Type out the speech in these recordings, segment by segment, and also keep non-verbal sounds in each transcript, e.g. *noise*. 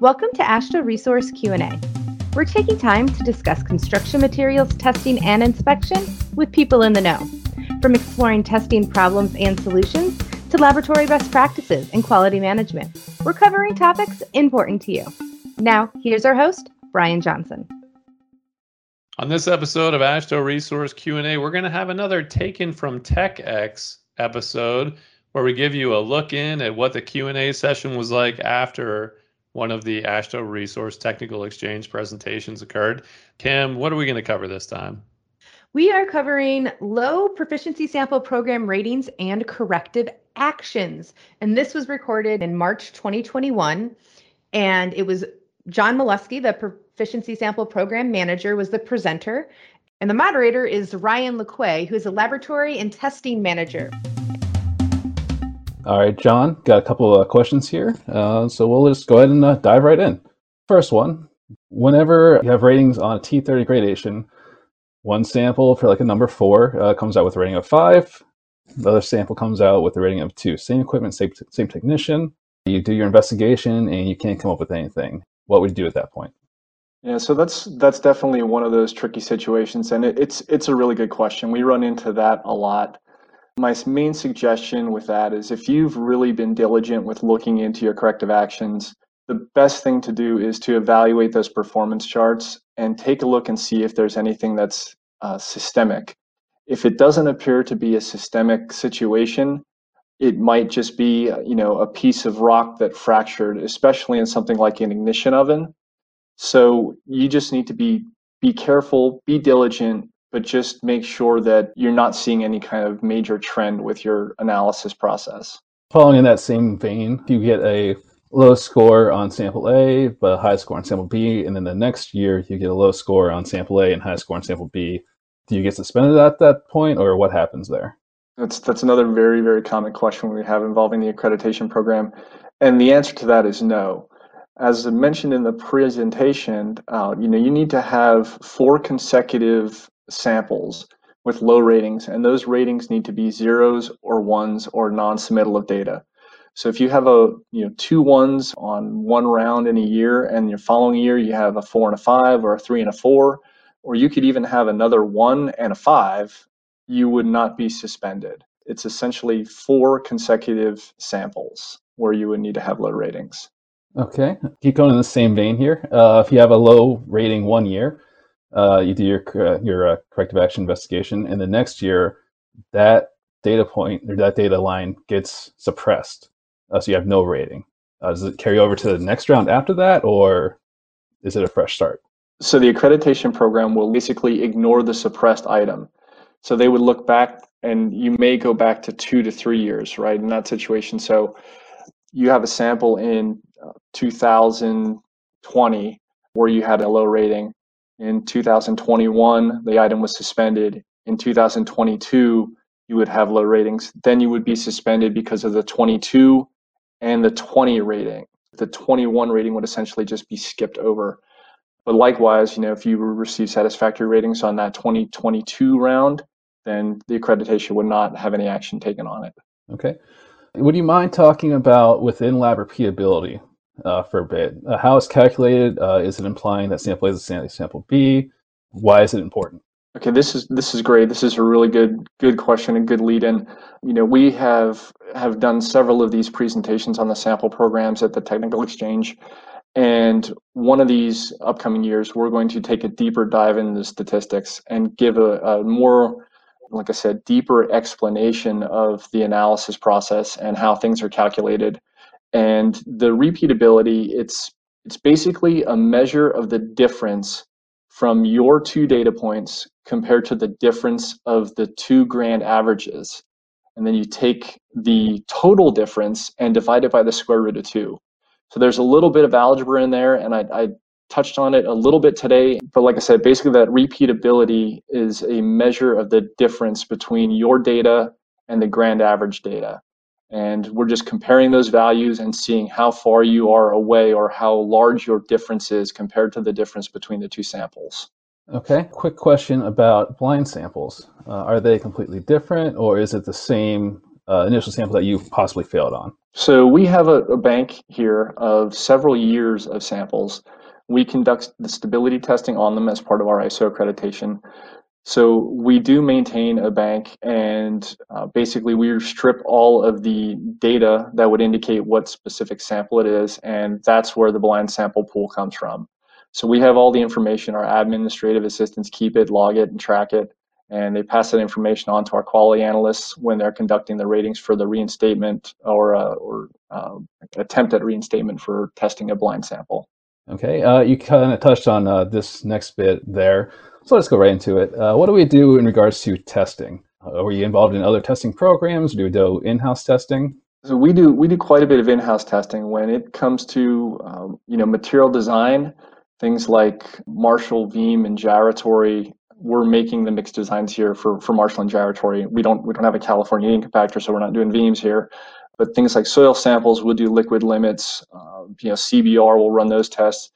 Welcome to AASHTO Resource Q&A. We're taking time to discuss construction materials testing and inspection with people in the know, from exploring testing problems and solutions to laboratory best practices and quality management. We're covering topics important to you. Now, here's our host, Brian Johnson. On this episode of AASHTO Resource Q&A, we're going to have another taken from TechX episode where we give you a look in at what the Q&A session was like after one of the AASHTO Resource Technical Exchange presentations occurred. Kim, what are we going to cover this time? We are covering low proficiency sample program ratings and corrective actions. And this was recorded in March 2021. And it was John Malusky, the proficiency sample program manager, was the presenter. And the moderator is Ryan LeQuay, who is a laboratory and testing manager. All right, John, got a couple of questions here. Uh, so we'll just go ahead and uh, dive right in. First one whenever you have ratings on a T30 gradation, one sample for like a number four uh, comes out with a rating of five, the other sample comes out with a rating of two. Same equipment, same, same technician. You do your investigation and you can't come up with anything. What would you do at that point? Yeah, so that's that's definitely one of those tricky situations, and it, it's it's a really good question. We run into that a lot. My main suggestion with that is if you've really been diligent with looking into your corrective actions, the best thing to do is to evaluate those performance charts and take a look and see if there's anything that's uh, systemic. If it doesn't appear to be a systemic situation, it might just be you know a piece of rock that fractured, especially in something like an ignition oven. So you just need to be be careful, be diligent, but just make sure that you're not seeing any kind of major trend with your analysis process. Following in that same vein, if you get a low score on sample A, but a high score on sample B, and then the next year you get a low score on sample A and high score on sample B, do you get suspended at that point, or what happens there? That's that's another very very common question we have involving the accreditation program, and the answer to that is no. As mentioned in the presentation, uh, you know you need to have four consecutive samples with low ratings, and those ratings need to be zeros or ones or non-submittal of data. So if you have a you know two ones on one round in a year, and your following year you have a four and a five, or a three and a four, or you could even have another one and a five, you would not be suspended. It's essentially four consecutive samples where you would need to have low ratings. Okay, keep going in the same vein here. Uh, if you have a low rating one year, uh, you do your uh, your uh, corrective action investigation, and the next year that data point or that data line gets suppressed, uh, so you have no rating. Uh, does it carry over to the next round after that, or is it a fresh start? So the accreditation program will basically ignore the suppressed item. So they would look back, and you may go back to two to three years, right, in that situation. So you have a sample in 2020 where you had a low rating in 2021, the item was suspended. In 2022, you would have low ratings. Then you would be suspended because of the 22 and the 20 rating. The 21 rating would essentially just be skipped over. But likewise, you know, if you receive satisfactory ratings on that 2022 round, then the accreditation would not have any action taken on it. Okay. Would you mind talking about within lab repeatability? Uh, for a bit. Uh, how it's calculated? Uh, is it implying that sample A is the sample B? Why is it important? Okay, this is this is great. This is a really good good question and good lead in. You know, we have have done several of these presentations on the sample programs at the Technical Exchange, and one of these upcoming years, we're going to take a deeper dive into the statistics and give a, a more, like I said, deeper explanation of the analysis process and how things are calculated and the repeatability, it's it's basically a measure of the difference from your two data points compared to the difference of the two grand averages. And then you take the total difference and divide it by the square root of two. So there's a little bit of algebra in there, and I, I touched on it a little bit today. But like I said, basically that repeatability is a measure of the difference between your data and the grand average data and we're just comparing those values and seeing how far you are away or how large your difference is compared to the difference between the two samples. Okay, quick question about blind samples. Uh, are they completely different or is it the same uh, initial sample that you've possibly failed on? So we have a, a bank here of several years of samples. We conduct the stability testing on them as part of our ISO accreditation. So we do maintain a bank, and uh, basically we strip all of the data that would indicate what specific sample it is, and that's where the blind sample pool comes from. So we have all the information. Our administrative assistants keep it, log it, and track it, and they pass that information on to our quality analysts when they're conducting the ratings for the reinstatement or uh, or uh, attempt at reinstatement for testing a blind sample. Okay, uh, you kind of touched on uh, this next bit there. So let's go right into it. Uh, what do we do in regards to testing? Uh, were you involved in other testing programs? Do we do in-house testing? So we do we do quite a bit of in-house testing when it comes to um, you know material design, things like Marshall, Hveem, and Gyratory. We're making the mixed designs here for for Marshall and Gyratory. We don't we don't have a California kneading compactor, so we're not doing Hveems here. But things like soil samples, we'll do liquid limits. Uh, you know, CBR will run those tests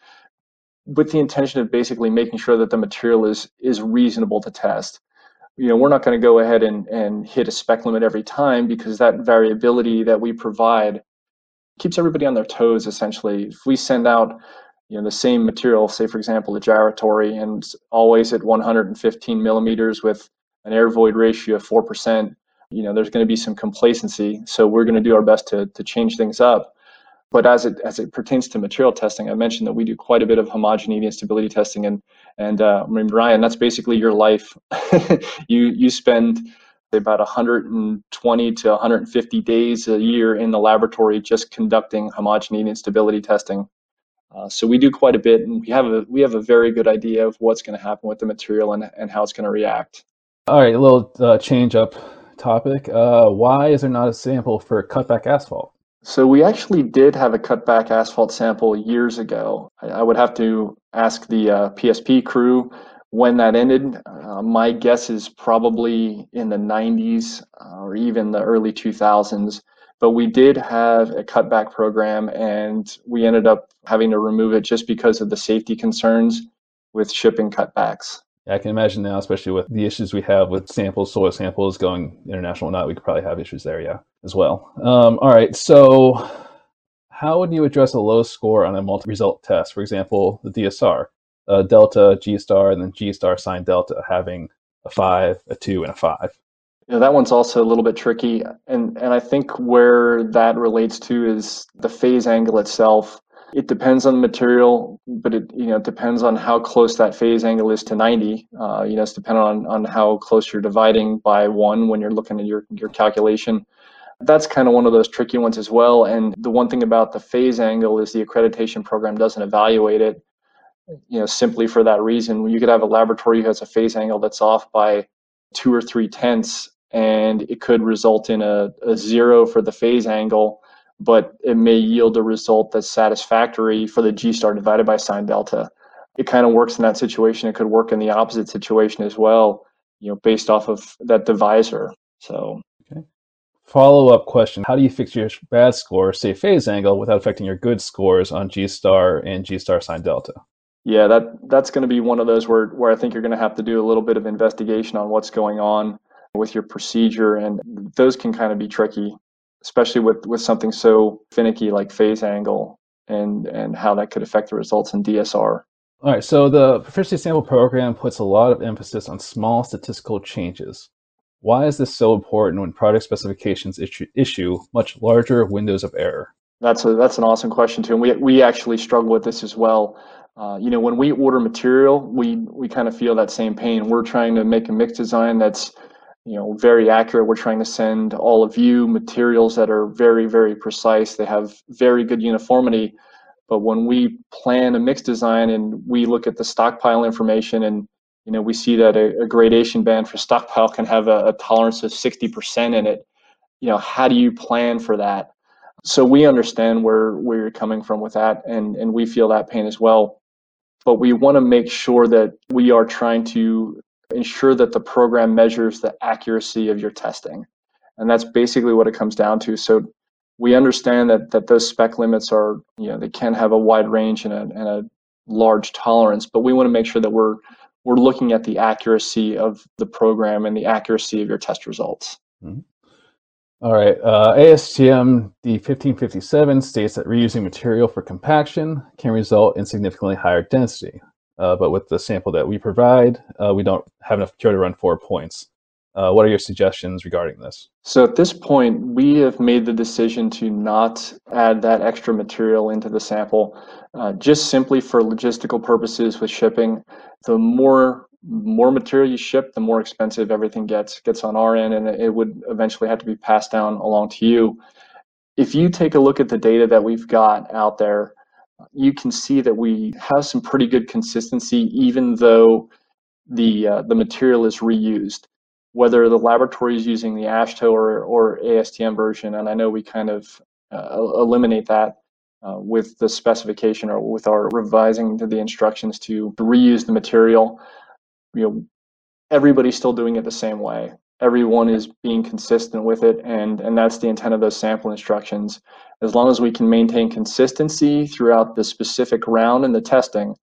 with the intention of basically making sure that the material is is reasonable to test. You know, we're not going to go ahead and, and hit a spec limit every time because that variability that we provide keeps everybody on their toes essentially. If we send out you know the same material, say for example the gyratory, and always at 115 millimeters with an air void ratio of four percent, you know there's going to be some complacency. So we're going to do our best to to change things up. But as it as it pertains to material testing, I mentioned that we do quite a bit of homogeneity and stability testing, and and uh, I mean, Ryan, that's basically your life. *laughs* you you spend about 120 to 150 days a year in the laboratory just conducting homogeneity and stability testing. Uh, so we do quite a bit, and we have a we have a very good idea of what's going to happen with the material and, and how it's going to react. All right, a little uh, change up topic. Uh, why is there not a sample for cutback asphalt? So we actually did have a cutback asphalt sample years ago. I, would have to ask the uh, PSP crew when that ended. Uh, my guess is probably in the 90s uh, or even the early 2000s. But we did have a cutback program, and we ended up having to remove it just because of the safety concerns with shipping cutbacks. I can imagine now, especially with the issues we have with samples, soil samples going international or not, we could probably have issues there, yeah, as well. Um, all right, so how would you address a low score on a multi-result test? For example, the DSR, uh, delta, G star, and then G star sine delta having a five, a two, and a five. Yeah, that one's also a little bit tricky, and and I think where that relates to is the phase angle itself. It depends on the material, but it you know depends on how close that phase angle is to 90. Uh, you know, it's dependent on on how close you're dividing by one when you're looking at your your calculation. That's kind of one of those tricky ones as well. And the one thing about the phase angle is the accreditation program doesn't evaluate it. You know, simply for that reason, you could have a laboratory who has a phase angle that's off by two or three tenths, and it could result in a, a zero for the phase angle but it may yield a result that's satisfactory for the G star divided by sine delta. It kind of works in that situation. It could work in the opposite situation as well, you know, based off of that divisor. So, okay. Follow up question How do you fix your bad score, say phase angle, without affecting your good scores on G star and G star sine delta? Yeah, that that's going to be one of those where, where I think you're going to have to do a little bit of investigation on what's going on with your procedure, and those can kind of be tricky especially with, with something so finicky like phase angle and, and how that could affect the results in DSR. All right, so the proficiency sample program puts a lot of emphasis on small statistical changes. Why is this so important when product specifications issue, issue much larger windows of error? That's a, that's an awesome question too, and we we actually struggle with this as well. Uh, you know, when we order material, we we kind of feel that same pain. We're trying to make a mix design that's you know very accurate. We're trying to send all of you materials that are very very precise. They have very good uniformity. But when we plan a mix design and we look at the stockpile information and you know we see that a, a gradation band for stockpile can have a, a tolerance of 60% in it you know how do you plan for that? So we understand where where you're coming from with that and and we feel that pain as well. But we want to make sure that we are trying to ensure that the program measures the accuracy of your testing. And that's basically what it comes down to. So we understand that that those spec limits are, you know, they can have a wide range and a, and a large tolerance, but we want to make sure that we're we're looking at the accuracy of the program and the accuracy of your test results. Mm-hmm. All right. Uh, ASTM D1557 states that reusing material for compaction can result in significantly higher density. Uh, but with the sample that we provide, uh, we don't have enough material to run four points. Uh, what are your suggestions regarding this? So at this point, we have made the decision to not add that extra material into the sample, uh, just simply for logistical purposes with shipping. The more more material you ship, the more expensive everything gets gets on our end, and it would eventually have to be passed down along to you. If you take a look at the data that we've got out there, you can see that we have some pretty good consistency, even though the uh, the material is reused. Whether the laboratory is using the AASHTO or, or ASTM version, and I know we kind of uh, eliminate that uh, with the specification or with our revising the instructions to reuse the material you know everybody's still doing it the same way everyone is being consistent with it and and that's the intent of those sample instructions as long as we can maintain consistency throughout the specific round in the testing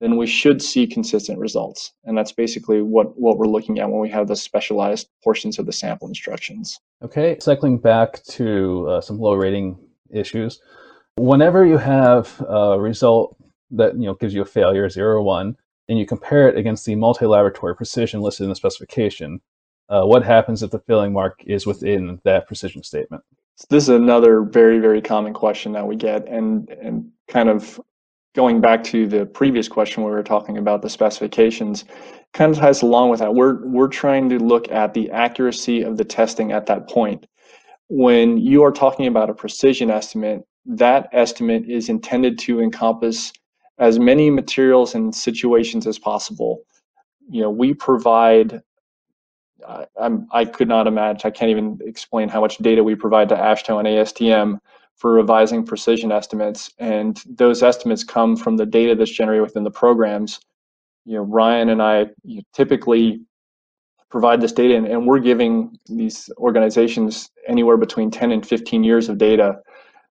then we should see consistent results. And that's basically what what we're looking at when we have the specialized portions of the sample instructions. Okay cycling back to uh, some low rating issues. Whenever you have a result that you know gives you a failure zero or one and you compare it against the multi-laboratory precision listed in the specification, uh, what happens if the failing mark is within that precision statement? This is another very, very common question that we get, and and kind of going back to the previous question where we were talking about the specifications, kind of ties along with that. We're we're trying to look at the accuracy of the testing at that point. When you are talking about a precision estimate, that estimate is intended to encompass as many materials and situations as possible. You know, we provide. Uh, I'm, I could not imagine. I can't even explain how much data we provide to AASHTO and ASTM for revising precision estimates, and those estimates come from the data that's generated within the programs. You know, Ryan and I typically provide this data, and, and we're giving these organizations anywhere between 10 and 15 years of data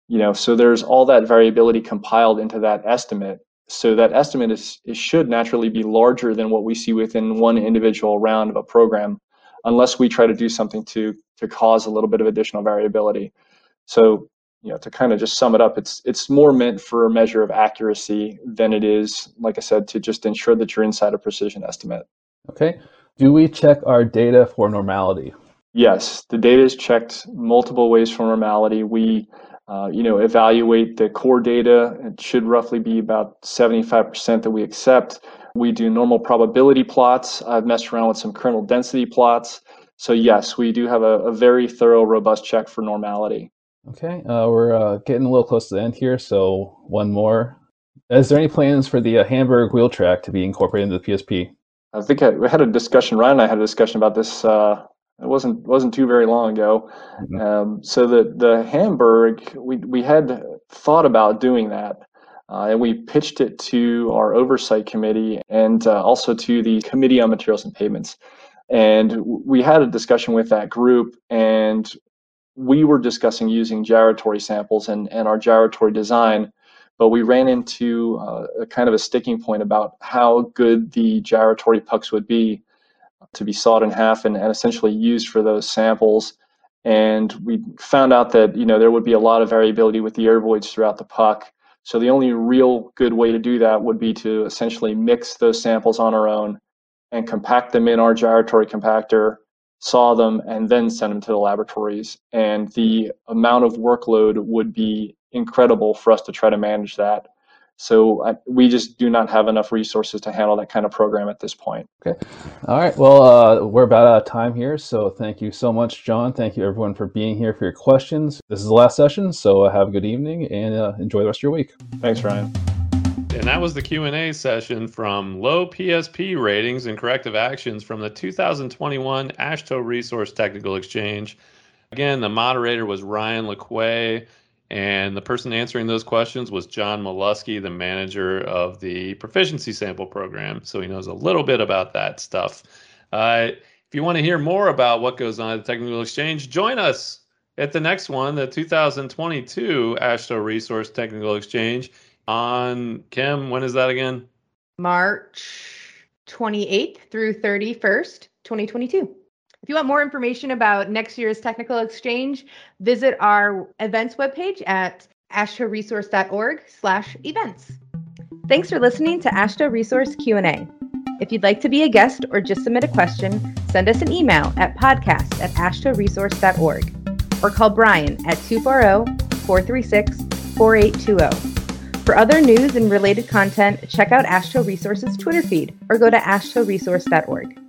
you know so there's all that variability compiled into that estimate so that estimate is should naturally be larger than what we see within one individual round of a program, unless we try to do something to to cause a little bit of additional variability. So you know to kind of just sum it up, it's it's more meant for a measure of accuracy than it is, like I said, to just ensure that you're inside a precision estimate. Okay. Do we check our data for normality? Yes, the data is checked multiple ways for normality. We uh, you know, evaluate the core data. It should roughly be about 75% that we accept. We do normal probability plots. I've messed around with some kernel density plots. So yes, we do have a, a very thorough, robust check for normality. Okay, uh, we're uh, getting a little close to the end here, so one more. Is there any plans for the uh, Hamburg wheel track to be incorporated into the PSP? I think I, we had a discussion. Ryan and I had a discussion about this uh, it wasn't wasn't too very long ago. Mm-hmm. Um, so the the Hamburg we we had thought about doing that, uh, and we pitched it to our oversight committee and uh, also to the committee on materials and pavements, and we had a discussion with that group and. We were discussing using gyratory samples and, and our gyratory design, but we ran into uh, a kind of a sticking point about how good the gyratory pucks would be to be sawed in half and, and essentially used for those samples. And we found out that you know there would be a lot of variability with the air voids throughout the puck. So the only real good way to do that would be to essentially mix those samples on our own and compact them in our gyratory compactor, saw them, and then send them to the laboratories. And the amount of workload would be incredible for us to try to manage that. So I, we just do not have enough resources to handle that kind of program at this point. Okay. All right. Well, uh, we're about out of time here. So thank you so much, John. Thank you, everyone, for being here for your questions. This is the last session. So have a good evening and uh, enjoy the rest of your week. Thanks, Ryan. And that was the Q&A session from low PSP ratings and corrective actions from the 2021 AASHTO Resource Technical Exchange. Again, the moderator was Ryan LeQuay. And the person answering those questions was John Malusky, the manager of the proficiency sample program. So he knows a little bit about that stuff. Uh, if you want to hear more about what goes on at the Technical Exchange, join us at the next one, the 2022 AASHTO Resource Technical Exchange on Kim. When is that again? March 28th through 31st, 2022. If you want more information about next year's technical exchange, visit our events webpage at aashtoresource.org slash events. Thanks for listening to AASHTO Resource Q&A. If you'd like to be a guest or just submit a question, send us an email at podcast at aashtoresource.org or call Brian at 240-436-4820. For other news and related content, check out AASHTO Resource's Twitter feed or go to aashtoresource.org.